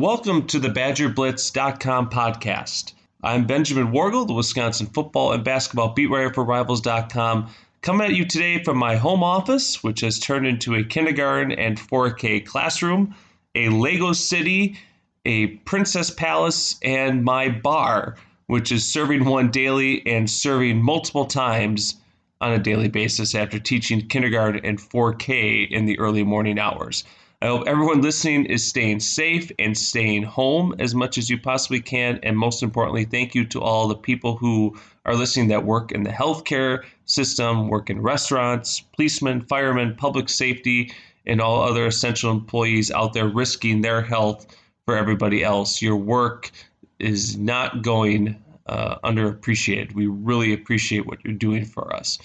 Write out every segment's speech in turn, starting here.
Welcome to the BadgerBlitz.com podcast. I'm Benjamin Worgull, the Wisconsin football and basketball beat writer for Rivals.com, coming at you today from my home office, which has turned into a kindergarten and 4K classroom, a Lego city, a princess palace, and my bar, which is serving one daily and serving multiple times on a daily basis after teaching kindergarten and 4K in the early morning hours. I hope everyone listening is staying safe and staying home as much as you possibly can. And most importantly, thank you to all the people who are listening that work in the healthcare system, work in restaurants, policemen, firemen, public safety, and all other essential employees out there risking their health for everybody else. Your work is not going uh, underappreciated. We really appreciate what you're doing for us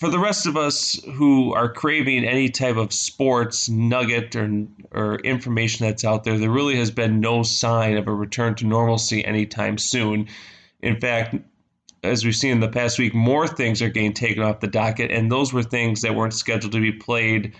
for the rest of us who are craving any type of sports nugget or, or information that's out there, there really has been no sign of a return to normalcy anytime soon. In fact, as we've seen in the past week, more things are getting taken off the docket, and those were things that weren't scheduled to be played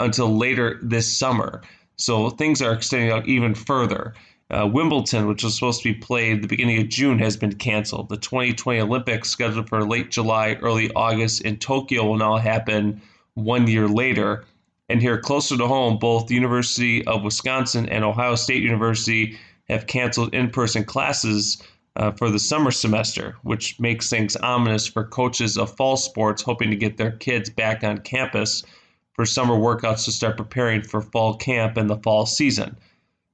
until later this summer. So things are extending out even further. Uh, Wimbledon, which was supposed to be played the beginning of June, has been canceled. The 2020 Olympics, scheduled for late July, early August in Tokyo, will now happen one year later. And here closer to home, both the University of Wisconsin and Ohio State University have canceled in person classes uh, for the summer semester, which makes things ominous for coaches of fall sports hoping to get their kids back on campus for summer workouts to start preparing for fall camp and the fall season.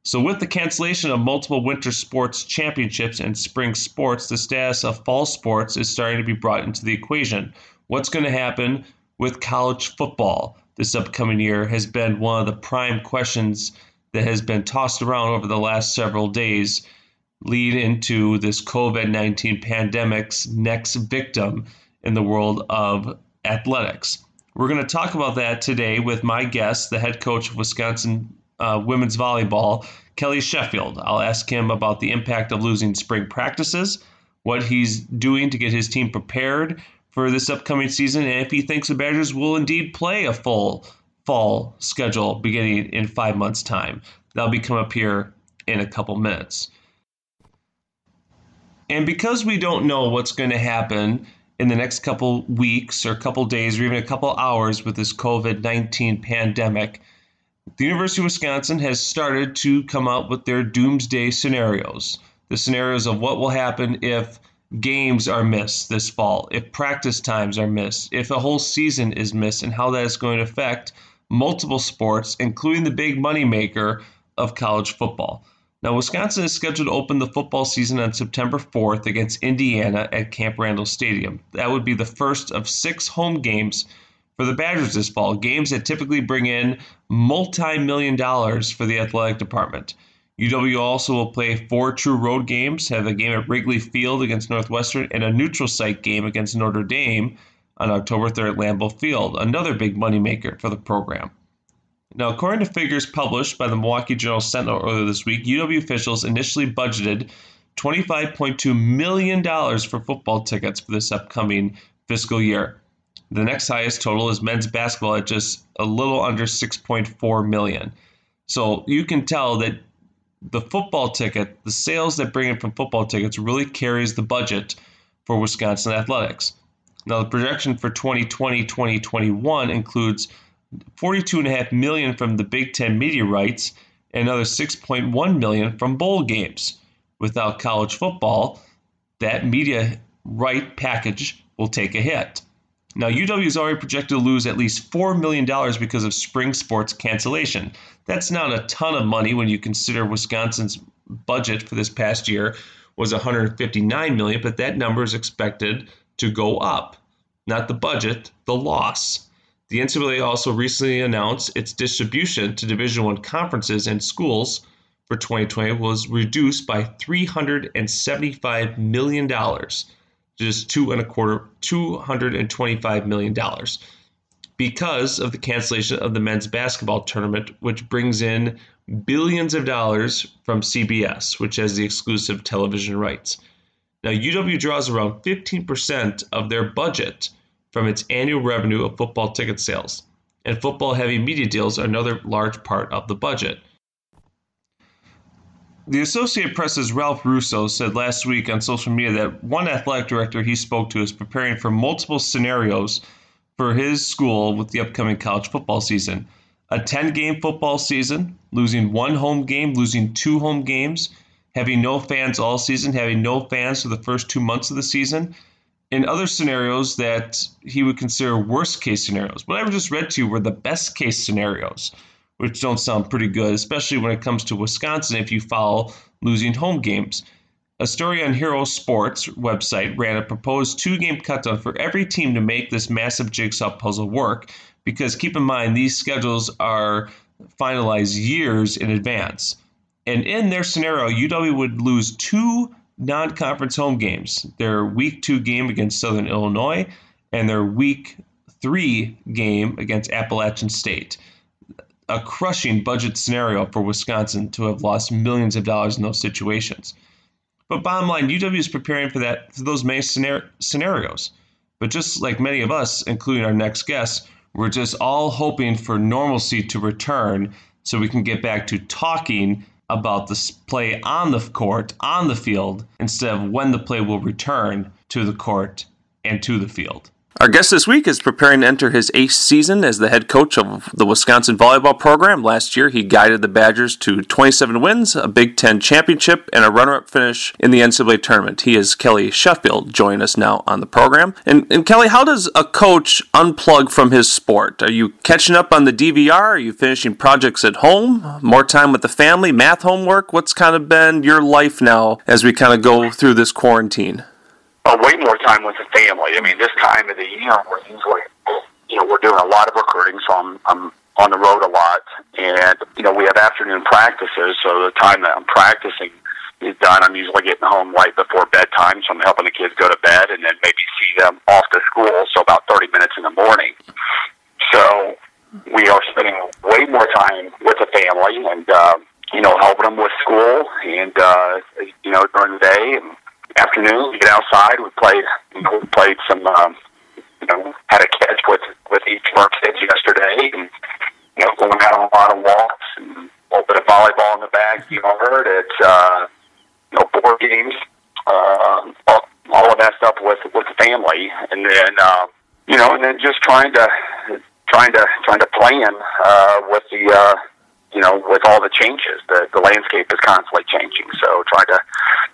So, with the cancellation of multiple winter sports championships and spring sports, the status of fall sports is starting to be brought into the equation. What's going to happen with college football this upcoming year has been one of the prime questions that has been tossed around over the last several days, lead into this COVID 19 pandemic's next victim in the world of athletics. We're going to talk about that today with my guest, the head coach of Wisconsin uh, women's volleyball, Kelly Sheffield. I'll ask him about the impact of losing spring practices, what he's doing to get his team prepared for this upcoming season, and if he thinks the Badgers will indeed play a full fall schedule beginning in five months' time. That'll be come up here in a couple minutes. And because we don't know what's going to happen in the next couple weeks or couple days or even a couple hours with this COVID 19 pandemic, the University of Wisconsin has started to come up with their doomsday scenarios. The scenarios of what will happen if games are missed this fall, if practice times are missed, if a whole season is missed, and how that is going to affect multiple sports, including the big moneymaker of college football. Now, Wisconsin is scheduled to open the football season on September 4th against Indiana at Camp Randall Stadium. That would be the first of six home games for the Badgers this fall, games that typically bring in multi million dollars for the athletic department. UW also will play four true road games, have a game at Wrigley Field against Northwestern, and a neutral site game against Notre Dame on October 3rd at Lambeau Field, another big moneymaker for the program. Now, according to figures published by the Milwaukee Journal Sentinel earlier this week, UW officials initially budgeted $25.2 million for football tickets for this upcoming fiscal year. The next highest total is men's basketball at just a little under 6.4 million. So you can tell that the football ticket, the sales that bring in from football tickets really carries the budget for Wisconsin athletics. Now the projection for 2020-2021 includes 42.5 million from the Big 10 media rights and another 6.1 million from bowl games. Without college football, that media right package will take a hit. Now, UW is already projected to lose at least $4 million because of spring sports cancellation. That's not a ton of money when you consider Wisconsin's budget for this past year was 159 million, but that number is expected to go up. Not the budget, the loss. The NCAA also recently announced its distribution to Division One conferences and schools for 2020 was reduced by 375 million dollars just two and a quarter, two hundred and twenty-five million dollars, because of the cancellation of the men's basketball tournament, which brings in billions of dollars from CBS, which has the exclusive television rights. Now, UW draws around 15% of their budget from its annual revenue of football ticket sales, and football heavy media deals are another large part of the budget. The Associated Press's Ralph Russo said last week on social media that one athletic director he spoke to is preparing for multiple scenarios for his school with the upcoming college football season. A 10 game football season, losing one home game, losing two home games, having no fans all season, having no fans for the first two months of the season, in other scenarios that he would consider worst case scenarios. What I just read to you were the best case scenarios, which don't sound pretty good, especially when it comes to Wisconsin if you follow losing home games. A story on Hero Sports website ran a proposed two game cutdown for every team to make this massive jigsaw puzzle work because keep in mind these schedules are finalized years in advance. And in their scenario, UW would lose two non conference home games their week two game against Southern Illinois and their week three game against Appalachian State. A crushing budget scenario for Wisconsin to have lost millions of dollars in those situations. But bottom line, UW is preparing for that for those many scenarios. But just like many of us, including our next guest, we're just all hoping for normalcy to return so we can get back to talking about the play on the court, on the field, instead of when the play will return to the court and to the field. Our guest this week is preparing to enter his eighth season as the head coach of the Wisconsin volleyball program. Last year, he guided the Badgers to 27 wins, a Big Ten championship, and a runner up finish in the NCAA tournament. He is Kelly Sheffield, joining us now on the program. And, and Kelly, how does a coach unplug from his sport? Are you catching up on the DVR? Are you finishing projects at home? More time with the family? Math homework? What's kind of been your life now as we kind of go through this quarantine? Time with the family. I mean, this time of the year, we're usually, you know, we're doing a lot of recruiting, so I'm, I'm on the road a lot, and you know, we have afternoon practices, so the time that I'm practicing is done. I'm usually getting home right before bedtime, so I'm helping the kids go to bed, and then maybe see them off to school. So about 30 minutes in the morning. So we are spending way more time with the family, and uh, you know, helping them with school, and uh, you know, during the day. And, afternoon. We get outside. We played. You know, we played some. Um, you know, had a catch with with each of our kids yesterday, and you know, going out on a lot of walks and a little bit of volleyball in the backyard. It's uh, you know, board games. Uh, all, all of that stuff with with the family, and then uh, you know, and then just trying to trying to trying to plan uh, with the. Uh, you know, with all the changes, the the landscape is constantly changing. So trying to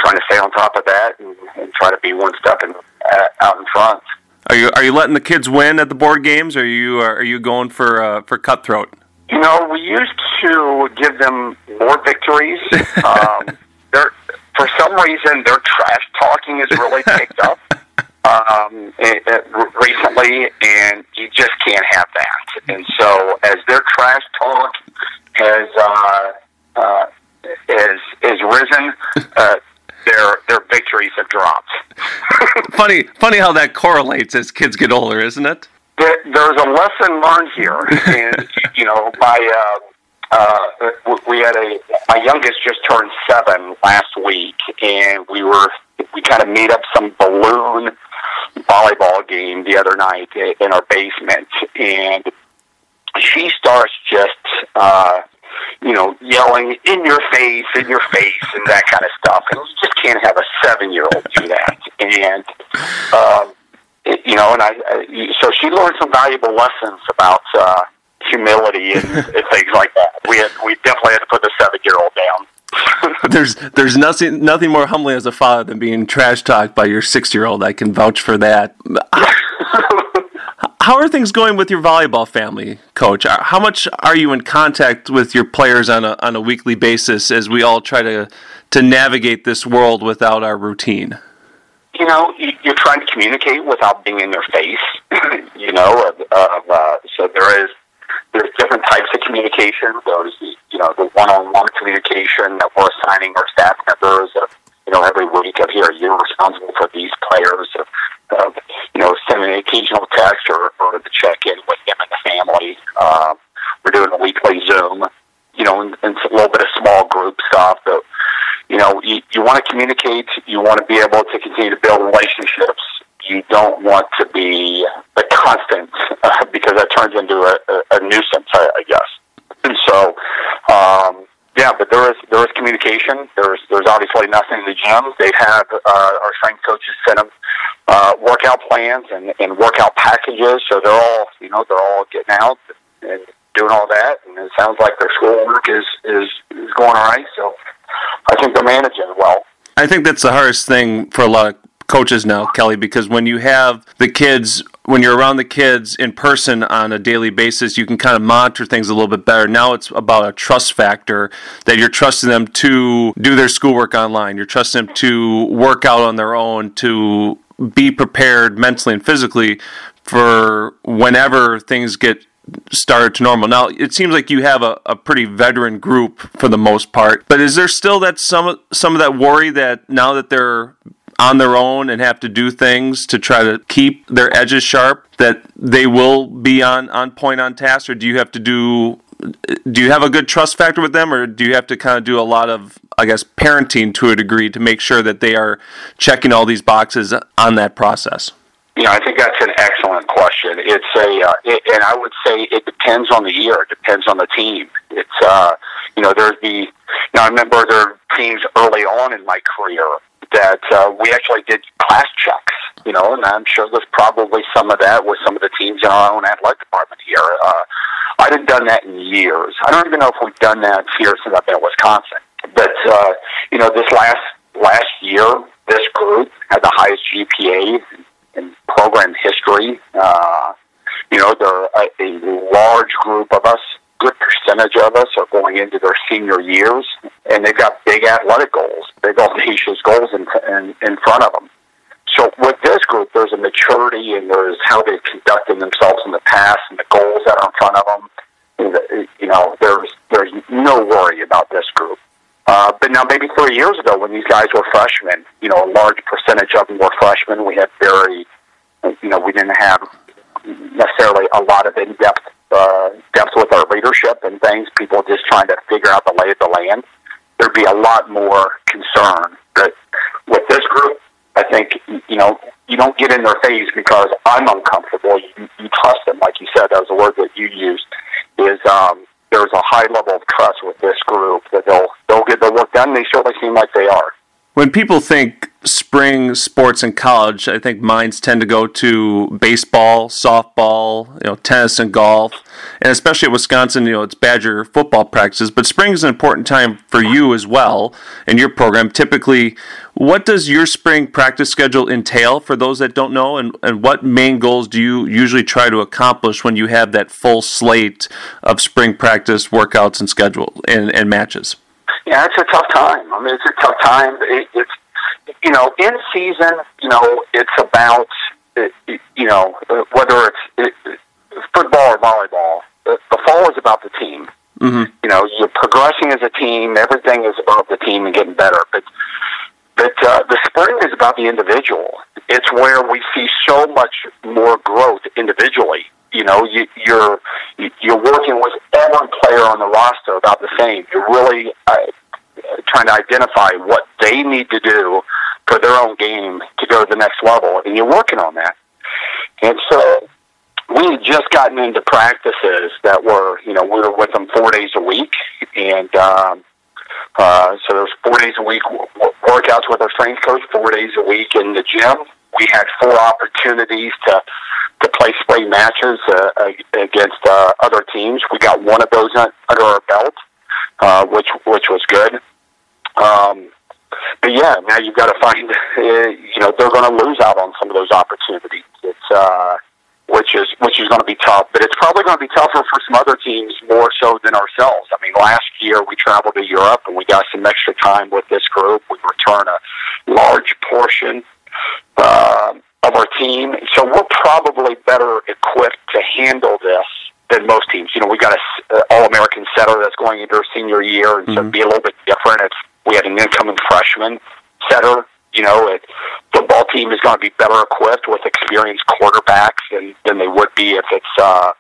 trying to stay on top of that and, and try to be one step in, uh, out in front. Are you are you letting the kids win at the board games? Or are you are you going for uh, for cutthroat? You know, we used to give them more victories. um, they're for some reason their trash talking has really picked up um, it, it, recently, and you just can't have that. And so, as their trash talk has uh, uh, is is risen. Uh, their their victories have dropped. funny, funny how that correlates as kids get older, isn't it? There, there's a lesson learned here, and you know, my uh, uh, we had a my youngest just turned seven last week, and we were we kind of made up some balloon volleyball game the other night in our basement, and she starts just uh, you know yelling in your face, in your face, and that kind of stuff. And you just can't have a seven year old do that. And um, it, you know, and I, I so she learned some valuable lessons about. Uh, humility and, and things like that. We had, we definitely had to put the seven year old down. there's there's nothing nothing more humbling as a father than being trash talked by your six year old. I can vouch for that. How are things going with your volleyball family, Coach? Uh, how much are you in contact with your players on a on a weekly basis as we all try to to navigate this world without our routine? You know, you're trying to communicate without being in their face. you know, of, of, uh, so there is there's different types of communication. There's you know the one-on-one communication that we're assigning our staff members. Of, you know, every week of here, you're responsible for these players. Of, of you know, sending an occasional text or, or the check-in with them and the family. Uh, we're doing a weekly Zoom, you know, and, and a little bit of small group stuff. But, you know, you, you want to communicate. You want to be able to continue to build relationships. You don't want to be a constant uh, because that turns into a, a, a nuisance, I, I guess. And so, um, yeah, but there is there is communication. There's there's obviously nothing in the gym. They have uh, our strength coaches send them uh, workout plans and, and workout packages, so they're all you know they're all getting out and doing all that. And it sounds like their schoolwork is is is going all right. So I think they're managing well. I think that's the hardest thing for a lot of coaches now, Kelly, because when you have the kids, when you're around the kids in person on a daily basis, you can kind of monitor things a little bit better. Now it's about a trust factor that you're trusting them to do their schoolwork online. You're trusting them to work out on their own, to be prepared mentally and physically for whenever things get started to normal. Now it seems like you have a, a pretty veteran group for the most part, but is there still that some some of that worry that now that they're on their own and have to do things to try to keep their edges sharp that they will be on, on point on task or do you have to do do you have a good trust factor with them or do you have to kind of do a lot of i guess parenting to a degree to make sure that they are checking all these boxes on that process know, I think that's an excellent question. It's a, uh, it, and I would say it depends on the year. It depends on the team. It's, uh, you know, there's the, you I remember there are teams early on in my career that uh, we actually did class checks, you know, and I'm sure there's probably some of that with some of the teams in our own athletic department here. Uh, I haven't done that in years. I don't even know if we've done that here since I've been at Wisconsin. But uh, you know, this last last year, this group had the highest GPA in program history. Uh, you know, there are a, a large group of us good percentage of us are going into their senior years, and they've got big athletic goals, big audacious goals in, in, in front of them. So with this group, there's a maturity and there's how they've conducted themselves in the past and the goals that are in front of them. You know, there's there's no worry about this group. Uh, but now, maybe three years ago, when these guys were freshmen, you know, a large percentage of them were freshmen. We had very, you know, we didn't have necessarily a lot of in-depth uh, depth with our leadership and things, people just trying to figure out the lay of the land, there'd be a lot more concern. But with this group, I think, you know, you don't get in their face because I'm uncomfortable. You, you trust them, like you said, that was a word that you used, is um, there's a high level of trust with this group that they'll, they'll get their work done. They certainly seem like they are. When people think spring sports in college, I think minds tend to go to baseball, softball, you know, tennis and golf, and especially at Wisconsin, you know, it's Badger football practices. But spring is an important time for you as well in your program. Typically, what does your spring practice schedule entail for those that don't know, and, and what main goals do you usually try to accomplish when you have that full slate of spring practice workouts and schedule and, and matches? Yeah, it's a tough time. I mean, it's a tough time. It, it's you know, in season, you know, it's about you know whether it's football or volleyball. The, fall is about the team. Mm-hmm. You know, you're progressing as a team. Everything is about the team and getting better. But but uh, the spring is about the individual. It's where we see so much more growth individually you know, you, you're you're working with every player on the roster about the same. You're really uh, trying to identify what they need to do for their own game to go to the next level, and you're working on that. And so we had just gotten into practices that were, you know, we were with them four days a week, and um, uh, so there's four days a week workouts with our strength coach, four days a week in the gym. We had four opportunities to to play spring matches uh, against uh, other teams. We got one of those under our belt, uh, which which was good. Um, but yeah, now you've got to find. Uh, you know, they're going to lose out on some of those opportunities. It's uh, which is which is going to be tough. But it's probably going to be tougher for some other teams more so than ourselves. I mean, last year we traveled to Europe and we got some extra time with this group. We return a large portion. Uh, of our team. So we're probably better equipped to handle this than most teams. You know, we got a uh, All American setter that's going into her senior year, and mm-hmm. so it'd be a little bit different if we had an incoming freshman setter. You know, it, football team is going to be better equipped with experienced quarterbacks than than they would be if it's uh,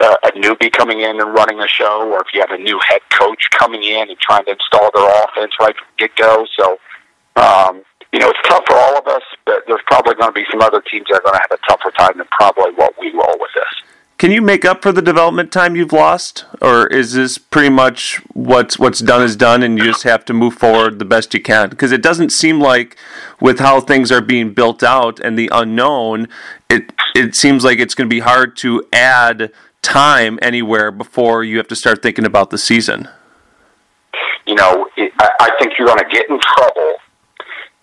a, a newbie coming in and running a show, or if you have a new head coach coming in and trying to install their offense right from get go. So. Um, you know, it's tough for all of us, but there's probably going to be some other teams that are going to have a tougher time than probably what we will with this. Can you make up for the development time you've lost, or is this pretty much what's what's done is done, and you just have to move forward the best you can? Because it doesn't seem like, with how things are being built out and the unknown, it it seems like it's going to be hard to add time anywhere before you have to start thinking about the season. You know, it, I, I think you're going to get in trouble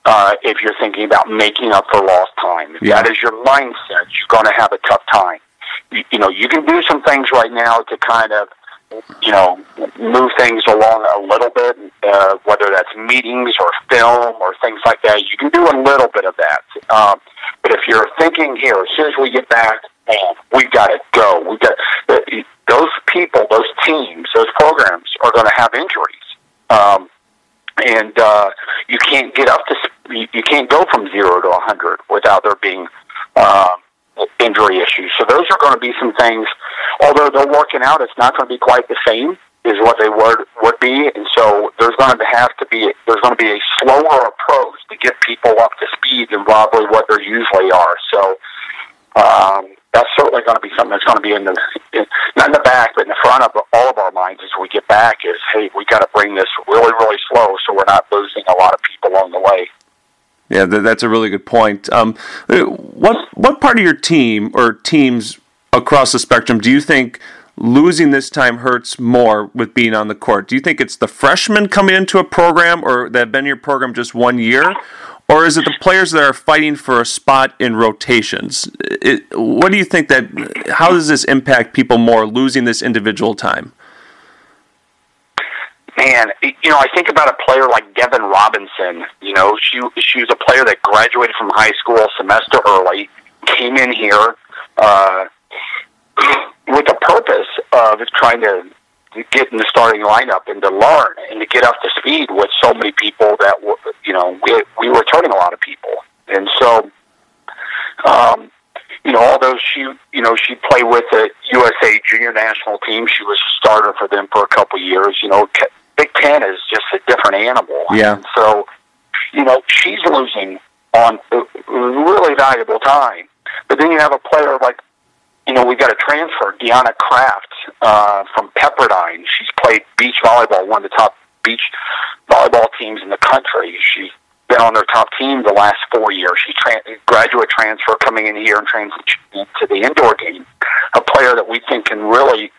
uh, if you're thinking about making up for lost time. If yeah. that is your mindset, you're going to have a tough time. You, you know, you can do some things right now to kind of, you know, move things along a little bit, uh, whether that's meetings or film or things like that. You can do a little bit of that. Um, but if you're thinking here, as soon as we get back, man, we've got to go. We've got those people, those teams, those programs are going to have injuries. Um, and uh, you can't get up to you, can't go from zero to a hundred without there being um, injury issues. So those are going to be some things. Although they're working out, it's not going to be quite the same as what they would would be, and so there's going to have to be there's going to be a slower approach to get people up to speed than probably what they usually are. So. Um, that's certainly going to be something that's going to be in the in, not in the back, but in the front of all of our minds as we get back. Is hey, we got to bring this really, really slow, so we're not losing a lot of people along the way. Yeah, that's a really good point. Um, what what part of your team or teams across the spectrum do you think losing this time hurts more with being on the court? Do you think it's the freshmen coming into a program or that have been in your program just one year, or is it the players that are fighting for a spot in rotations? It, what do you think that? How does this impact people more losing this individual time? Man, you know, I think about a player like Devyn Robinson. You know, she she was a player that graduated from high school a semester early, came in here uh, with the purpose of trying to get in the starting lineup and to learn and to get up to speed with so many people that were, you know we we were turning a lot of people, and so um, you know although she you know she played with the USA Junior National Team, she was a starter for them for a couple years. You know, Big Ten is just a different animal. Yeah. And so you know she's losing on really valuable time, but then you have a player like you know, we got a transfer, Deanna Kraft uh, from Pepperdine. She's played beach volleyball, one of the top beach volleyball teams in the country. She's been on their top team the last four years. She's tra- graduate transfer coming in here and transition to the indoor game. A player that we think can really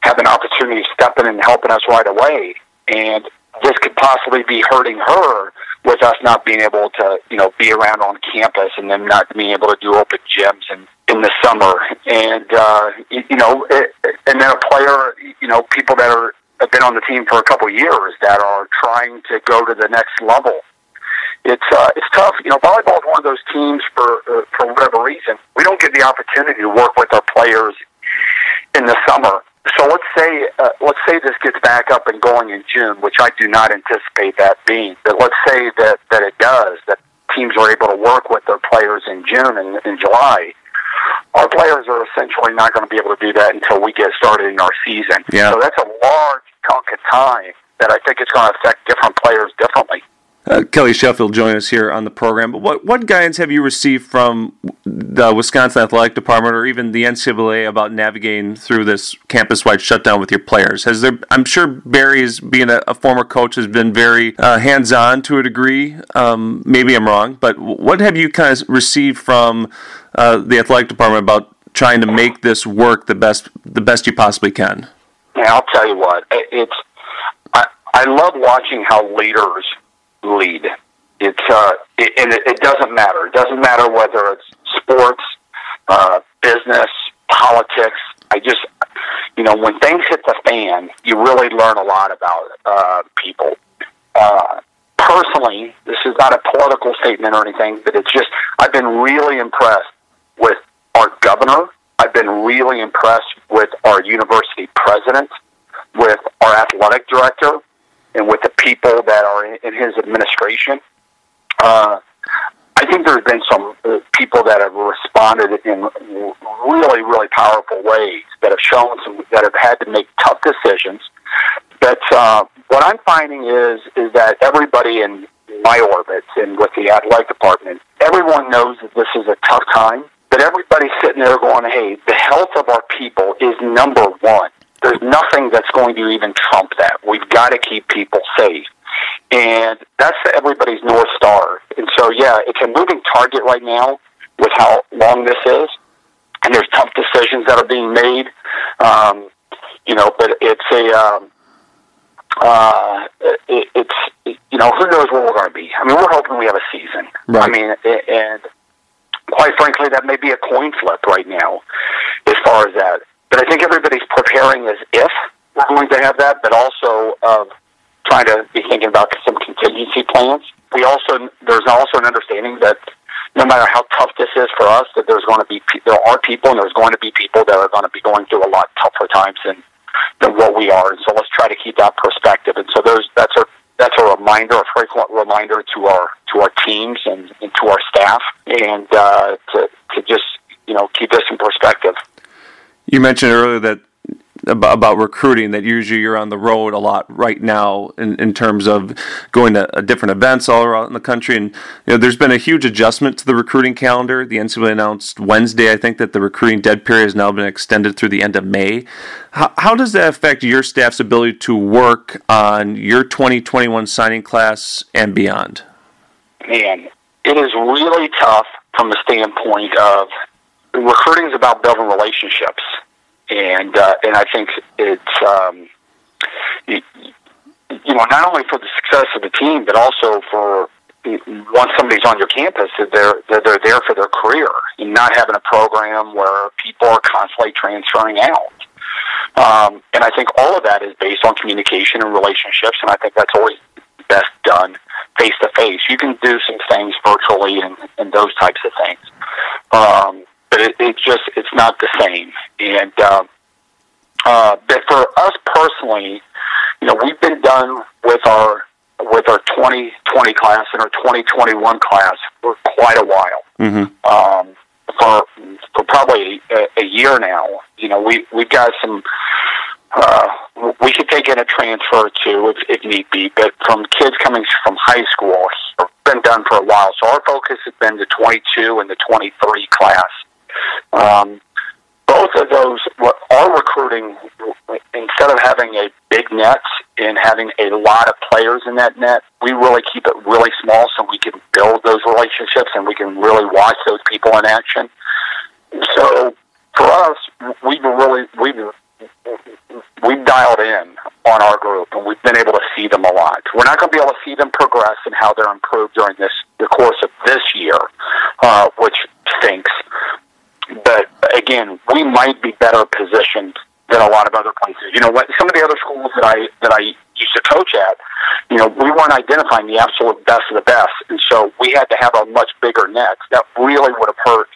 have an opportunity stepping in and helping us right away. And this could possibly be hurting her with us not being able to, you know, be around on campus and them not being able to do open gyms and in the summer. And uh, you, know, it, and then a player, you know, people that are have been on the team for a couple of years that are trying to go to the next level. It's uh, it's tough. You know, volleyball is one of those teams for uh, for whatever reason we don't get the opportunity to work with our players in the summer so let's say uh, let's say this gets back up and going in June, which I do not anticipate that being. But let's say that that it does, that teams are able to work with their players in June and in July. Our players are essentially not going to be able to do that until we get started in our season. Yeah. So that's a large chunk of time that I think it's going to affect different players differently. Uh, Kelly Sheffield join us here on the program. But what what guidance have you received from the Wisconsin Athletic Department or even the NCAA about navigating through this campus-wide shutdown with your players? Has there? I'm sure Barry, is being a, a former coach, has been very uh, hands-on to a degree. Um, maybe I'm wrong, but what have you kind of received from uh, the athletic department about trying to make this work the best the best you possibly can? Yeah, I'll tell you what. It's I I love watching how leaders lead. It's uh, it, and it, it doesn't matter. It doesn't matter whether it's sports, uh, business, politics. I just, you know, when things hit the fan, you really learn a lot about uh, people. Uh, personally, this is not a political statement or anything, but it's just I've been really impressed with our governor. I've been really impressed with our university president, with our athletic director, and with the people that are in, in his administration. Uh, I think there's been some uh, people that have responded in really, really powerful ways that have shown some that have had to make tough decisions. But uh, what I'm finding is is that everybody in my orbit and with the athletic department, everyone knows that this is a tough time, but everybody's sitting there going, "Hey, the health of our people is number one." There's nothing that's going to even trump that. We've got to keep people safe. And that's everybody's North Star. And so, yeah, it's a moving target right now with how long this is. And there's tough decisions that are being made. Um, you know, but it's a, um, uh, it, it's, you know, who knows where we're going to be. I mean, we're hoping we have a season. Right. I mean, and quite frankly, that may be a coin flip right now as far as that. But I think preparing as if we're going to have that, but also of trying to be thinking about some contingency plans. We also there's also an understanding that no matter how tough this is for us, that there's going to be there are people and there's going to be people that are going to be going through a lot tougher times than than what we are. And so let's try to keep that perspective. And so those that's a that's a reminder, a frequent reminder to our to our teams and, and to our staff, and uh, to to just you know keep this in perspective. You mentioned earlier that about, about recruiting that usually you're on the road a lot right now in, in terms of going to uh, different events all around the country. And you know there's been a huge adjustment to the recruiting calendar. The NCAA announced Wednesday I think that the recruiting dead period has now been extended through the end of May. How, how does that affect your staff's ability to work on your 2021 signing class and beyond? Man it is really tough from the standpoint of recruiting is about building relationships, and uh, and I think it's um, you, you know not only for the success of the team, but also for once somebody's on your campus, that they're that they're there for their career, and not having a program where people are constantly transferring out. Um, and I think all of that is based on communication and relationships, and I think that's always best done face to face. You can do some things virtually and, and those types of things. Um, but it, it just it's not the same. And uh, uh, but for us personally, you know, we've been done with our with our 2020 class and our 2021 class for quite a while. Mm-hmm. Um, for for probably a, a year now. You know, we we've got some. Uh, we could take in a transfer too, if, if need be, but from kids coming from high school, been done for a while. So our focus has been the 22 and the 23 class. Um, both of those are recruiting instead of having a big net and having a lot of players in that net. We really keep it really small so we can build those relationships and we can really watch those people in action. So for us, we've really we've we've dialed in on our group and we've been able to see them a lot. We're not going to be able to see them progress and how they're improved during this the course of this year, uh, which again, we might be better positioned than a lot of other places. You know, what some of the other schools that I that I used to coach at, you know, we weren't identifying the absolute best of the best, and so we had to have a much bigger net. That really would have hurt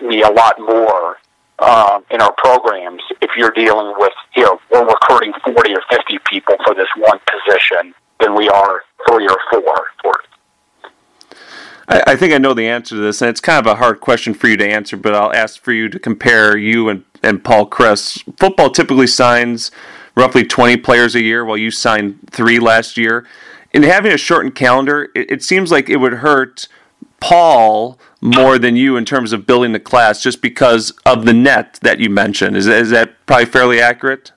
me a lot more uh, in our programs if you're dealing with, you know, we're recruiting 40 or 50 people for this one position than we are three or four for I, I, think I know the answer to this, and it's kind of a hard question for you to answer, but I'll ask for you to compare you and, and Paul Chryst. Football typically signs roughly 20 players a year, while you signed three last year. In having a shortened calendar, it, it seems like it would hurt Paul more than you in terms of building the class just because of the net that you mentioned. Is, is that probably fairly accurate?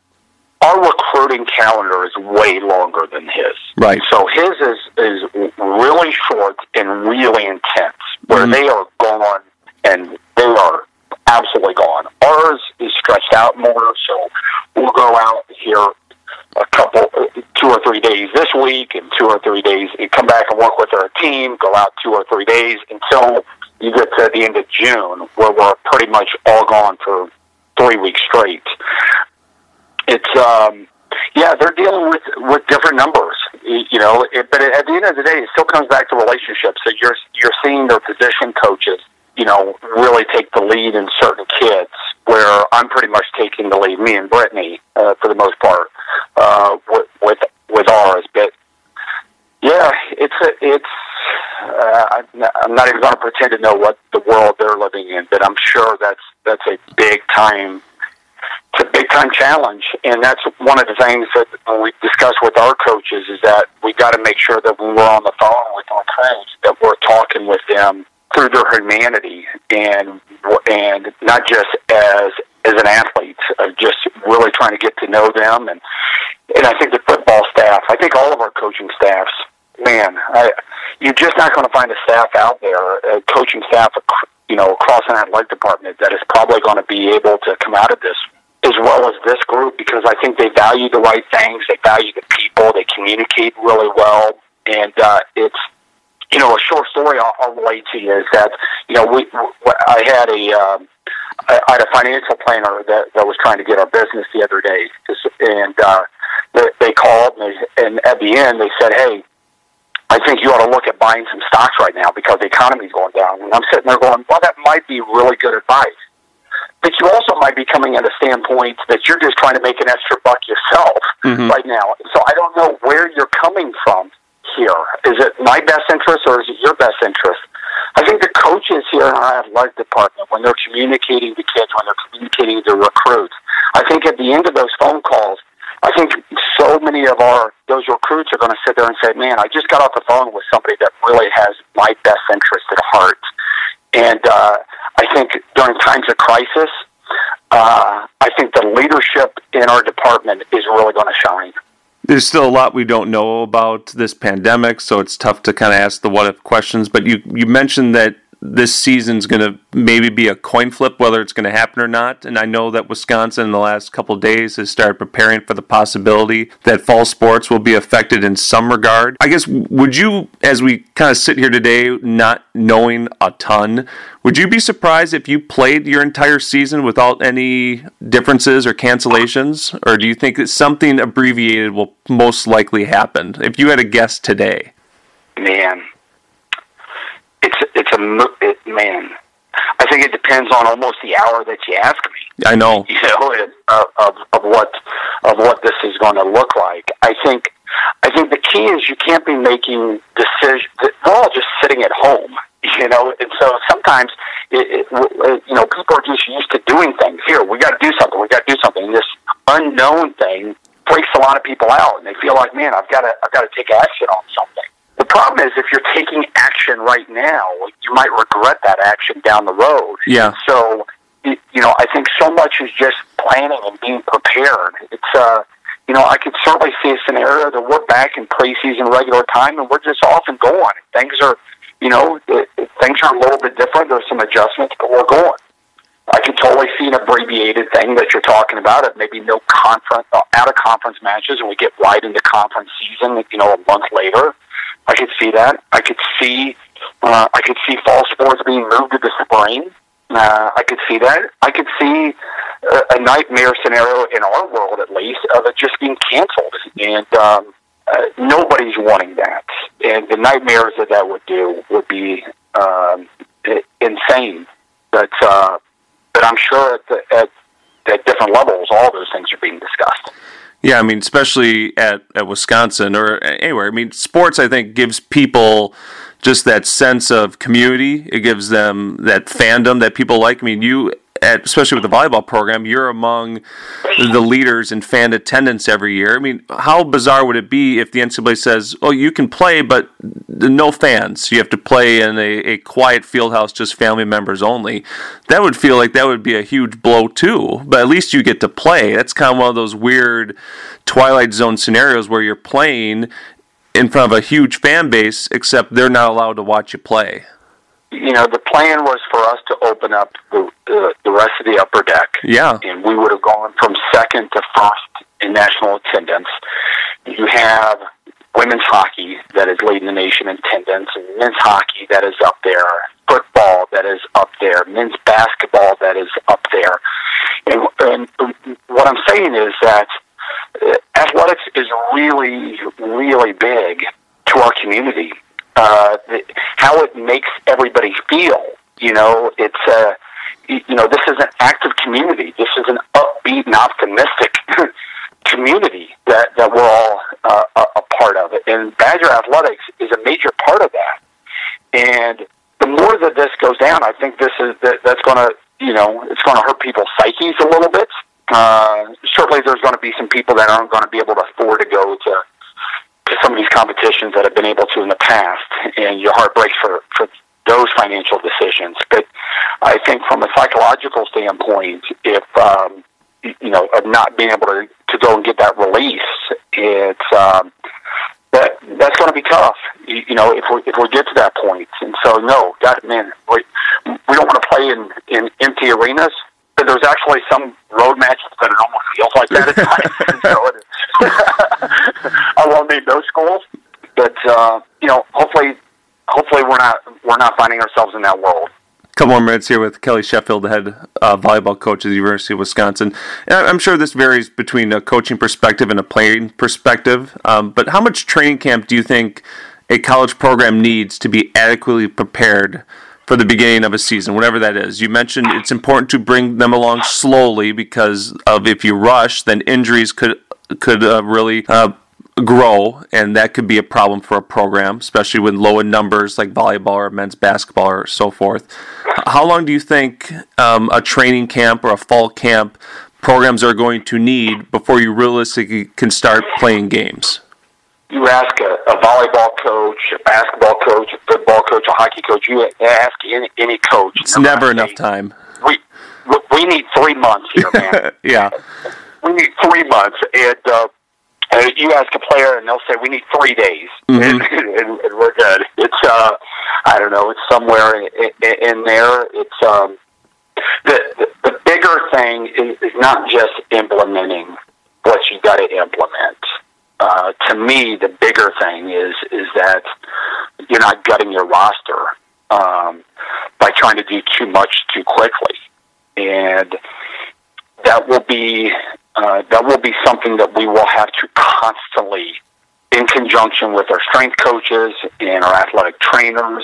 our recruiting calendar is way longer than his. Right. So his is is really short and really intense, where mm-hmm. they are gone and they are absolutely gone. Ours is stretched out more, so we'll go out here a couple, two or three days this week, and two or three days, and come back and work with our team. Go out two or three days until you get to the end of June, where we're pretty much all gone for three weeks straight it's um, yeah, they're dealing with with different numbers, you know. It, but at the end of the day, it still comes back to relationships. So you're you're seeing their position coaches, you know, really take the lead in certain kids. Where I'm pretty much taking the lead, me and Brittany, uh, for the most part, uh, with with with ours. But yeah, it's a, it's. Uh, I'm not even going to pretend to know what the world they're living in, but I'm sure that's that's a big time it's a big time challenge, and that's one of the things that we discuss with our coaches is that we got to make sure that when we're on the phone with our coach, that we're talking with them through their humanity and and not just as as an athlete, of just really trying to get to know them, and and I think the football staff, I think all of our coaching staffs, man, I, you're just not going to find a staff out there, a coaching staff, you know, across an athletic department that is probably going to be able to come out of this as well as this group because I think they value the right things, they value the people, they communicate really well, and uh, it's you know a short story I'll, I'll relate to you is that you know we I had a um, I had a financial planner that, that was trying to get our business the other day, and uh, they, they called and, they, and at the end they said, "Hey, I think you ought to look at buying some stocks right now because the economy's going down." And I'm sitting there going, "Well, that might be really good advice." But you also might be coming at a standpoint that you're just trying to make an extra buck yourself mm-hmm. right now. So I don't know where you're coming from here. Is it my best interest or is it your best interest? I think the coaches here in our athletic department, when they're communicating to kids, when they're communicating to recruits, I think at the end of those phone calls, I think so many of our those recruits are going to sit there and say, "Man, I just got off the phone with somebody that really has my best interest at heart." And uh, I think during times of crisis, uh, I think the leadership in our department is really going to shine. There's still a lot we don't know about this pandemic, so it's tough to kind of ask the what if questions. But you you mentioned that this season's going to maybe be a coin flip whether it's going to happen or not. And I know that Wisconsin in the last couple days has started preparing for the possibility that fall sports will be affected in some regard. I guess would you, as we kind of sit here today, not knowing a ton, would you be surprised if you played your entire season without any differences or cancellations, or do you think that something abbreviated will most likely happen? If you had a guess today, man it's it's a it, man. I think it depends on almost the hour that you ask me. I know. You know it, uh, of of what of what this is going to look like. I think I think the key is you can't be making decisions. We're all just sitting at home, you know, and so sometimes it, it, you know people are just used to doing things. Here, we got to do something. We got to do something. And this unknown thing freaks a lot of people out, and they feel like, man, I've got to I've got to take action on something. The problem is if you're taking action right now, you might regret that action down the road. Yeah. So, you know, I think so much is just planning and being prepared. It's, uh, you know, I could certainly see a scenario that we're back in preseason regular time and we're just off and going. Things are, you know, things are a little bit different. There's some adjustments, but we're going. I could totally see an abbreviated thing that you're talking about of maybe no conference, uh, out of conference matches, and we get right into conference season, you know, a month later. I could see that. I could see uh, I could see fall sports being moved to the spring. Uh, I could see that. I could see a, a nightmare scenario in our world, at least, of it just being canceled, and um, uh, nobody's wanting that. And the nightmares that that would do would be um, insane. But uh, but I'm sure at, the, at at different levels, all those things are being discussed. Yeah, I mean, especially at, at Wisconsin or anywhere. I mean, sports, I think, gives people just that sense of community. It gives them that fandom that people like. I mean, you at, especially with the volleyball program, you're among the leaders in fan attendance every year. I mean, how bizarre would it be if the NCAA says, "Oh, you can play, but no fans. You have to play in a, a quiet field house, just family members only." That would feel like that would be a huge blow too. But at least you get to play. That's kind of one of those weird Twilight Zone scenarios where you're playing in front of a huge fan base, except they're not allowed to watch you play you know, the plan was for us to open up the uh, the rest of the upper deck. Yeah, and we would have gone from second to first in national attendance. You have women's hockey that is leading the nation in attendance, and men's hockey that is up there, football that is up there, men's basketball that is up there. And, and what I'm saying is that uh, athletics is really, really big to our community uh, how it makes everybody feel. You know, it's a, uh, you know, this is an active community. This is an upbeat and optimistic community that, that we're all uh, a, a part of. And Badger Athletics is a major part of that. And the more that this goes down, I think this is that, that's going to, you know, it's going to hurt people's psyches a little bit. Uh, certainly, there's going to be some people that aren't going to be able to afford to go to some of these competitions that have been able to in the past, and your heart breaks for for those financial decisions. But I think from a psychological standpoint, if um, you know, of not being able to to go and get that release, it's um, that that's going to be tough. You, you know, if we if we get to that point, and so no, God, man, we we don't want to play in in empty arenas. But there's actually some road matches that it almost feels like that at times. I won't name those schools, but uh, you know, hopefully, hopefully we're not we're not finding ourselves in that world couple more minutes here with Kelly Sheffield, the head uh, volleyball coach at the University of Wisconsin. And I'm sure this varies between a coaching perspective and a playing perspective. Um, but how much training camp do you think a college program needs to be adequately prepared for the beginning of a season, whatever that is? You mentioned it's important to bring them along slowly because of if you rush, then injuries could could uh, really uh, grow, and that could be a problem for a program, especially with low in numbers like volleyball or men's basketball or so forth. How long do you think um, a training camp or a fall camp programs are going to need before you realistically can start playing games? You ask a, a volleyball coach, a basketball coach, a football coach, a hockey coach. You ask any, any coach. It's never enough time. We we need three months here, man. yeah, we need three months, and uh, uh, you ask a player, and they'll say, "We need three days, mm-hmm. and, and, and we're good." It's uh, I don't know. It's somewhere in, in there. It's um, the, the the bigger thing is, is not just implementing what you got to implement. Uh, to me, the bigger thing is is that you're not gutting your roster um, by trying to do too much too quickly, and that will be uh, that will be something that we will have to constantly, in conjunction with our strength coaches and our athletic trainers,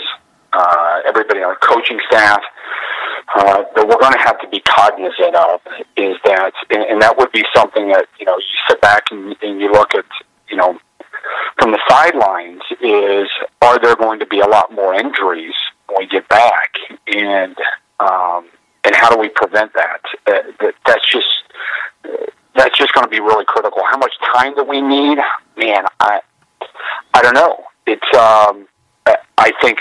uh, everybody on our coaching staff, uh, that we're going to have to be cognizant of is that, and, and that would be something that you know you sit back and, and you look at, you know, from the sidelines is are there going to be a lot more injuries when we get back and um, and how do we prevent that? Uh, that that's just that's just going to be really critical. How much time do we need? Man, I I don't know. It's um, I think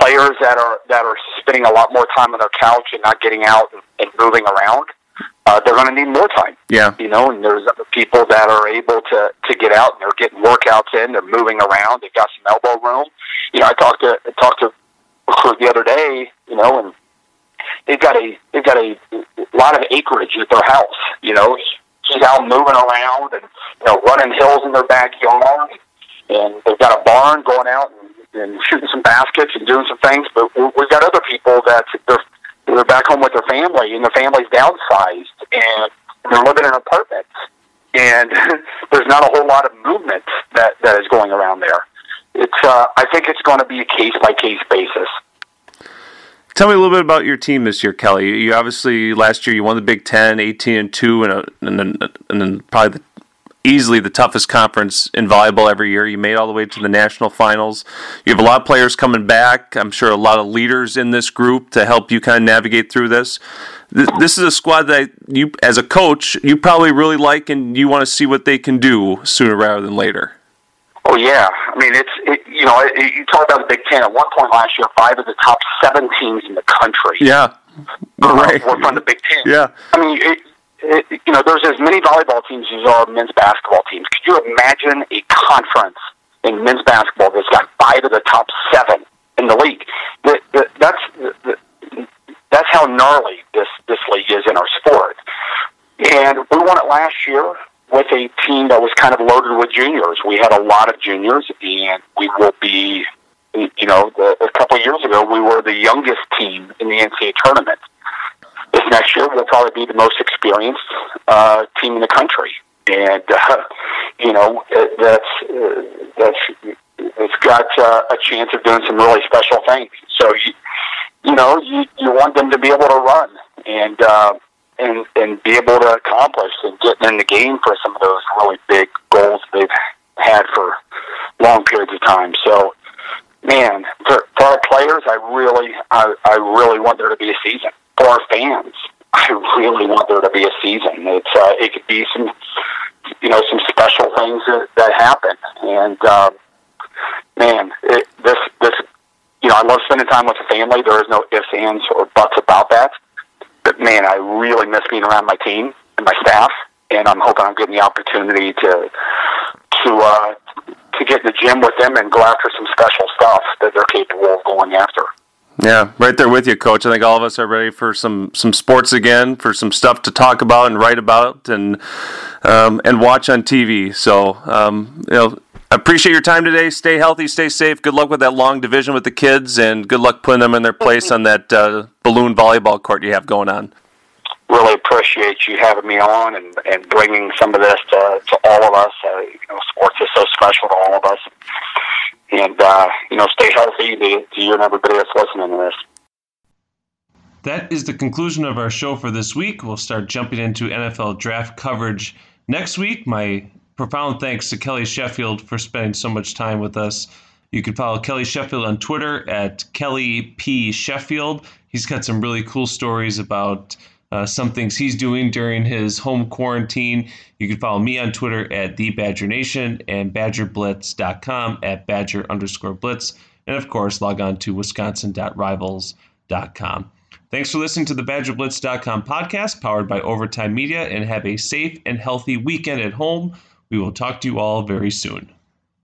players that are that are spending a lot more time on their couch and not getting out and, moving around, uh, they're going to need more time. Yeah, you know. And there's other people that are able to to get out and they're getting workouts in. They're moving around. They've got some elbow room. You know, I talked to I talked to recruit the other day. You know, and they've got a they've got a lot of acreage at their house. You know, he's out moving around and you know running hills in their backyard, and they've got a barn going out and, and shooting some baskets and doing some things. But we've got other people that they're they're back home with their family, and their family's downsized, and they're living in apartments, and there's not a whole lot of movement that that is going around there. It's uh, I think it's going to be a case by case basis. Tell me a little bit about your team this year, Kelly. You obviously last year you won the Big Ten, eighteen and two, and, a, and then and then probably the, easily the toughest conference in volleyball every year. You made all the way to the national finals. You have a lot of players coming back. I'm sure a lot of leaders in this group to help you kind of navigate through this. This is a squad that you, as a coach, you probably really like, and you want to see what they can do sooner rather than later. Oh yeah, I mean it's it, you know it, you talk about the Big Ten. At one point last year, five of the top seven teams in the country. Yeah, uh, right. were from the Big Ten. Yeah, I mean it, it, you know there's as many volleyball teams as there are men's basketball teams. Could you imagine a conference in men's basketball that's got five of the top seven in the league? The, the, that's the, that's how gnarly this this league is in our sport. And we won it last year with a team that was kind of loaded with juniors. We had a lot of juniors, and we will be, you know, a couple of years ago, we were the youngest team in the NCAA tournament. This next year, we'll probably be the most experienced uh, team in the country, and uh, you know, that's uh, that's it's got uh, a chance of doing some really special things. So you, you know, you you want them to be able to run and. Uh, and and be able to accomplish and get in the game for some of those really big goals they've had for long periods of time. So, man, for, for our players, I really, I, I really want there to be a season. For our fans, I really want there to be a season. It's uh, it could be some, you know, some special things that, that happen. And um, man, it, this this, you know, know, I love spending time with the family. There is no ifs, ands, or buts about that. But man, I really miss being around my team and my staff, and I'm hoping I'm getting the opportunity to to uh, to get in the gym with them and go after some special stuff that they're capable of going after. Yeah, right there with you, Coach. I think all of us are ready for some some sports again, for some stuff to talk about and write about, and um, and watch on TV. So, um, you know, appreciate your time today. Stay healthy, stay safe. Good luck with that long division with the kids, and good luck putting them in their place on that uh, balloon volleyball court you have going on. Really appreciate you having me on and, and bringing some of this to, to all of us. Uh, you know, sports is so special to all of us and uh, you know, stay healthy to, to you and everybody that's listening to this. That is the conclusion of our show for this week. We'll start jumping into NFL draft coverage next week. My profound thanks to Kelly Sheffield for spending so much time with us. You can follow Kelly Sheffield on Twitter at Kelly P. Sheffield. He's got some really cool stories about uh, some things he's doing during his home quarantine. You can follow me on Twitter at the Badger Nation and BadgerBlitz.com at Badger underscore Blitz. And of course, log on to Wisconsin.rivals.com. Thanks for listening to the BadgerBlitz.com podcast powered by Overtime Media and have a safe and healthy weekend at home. We will talk to you all very soon.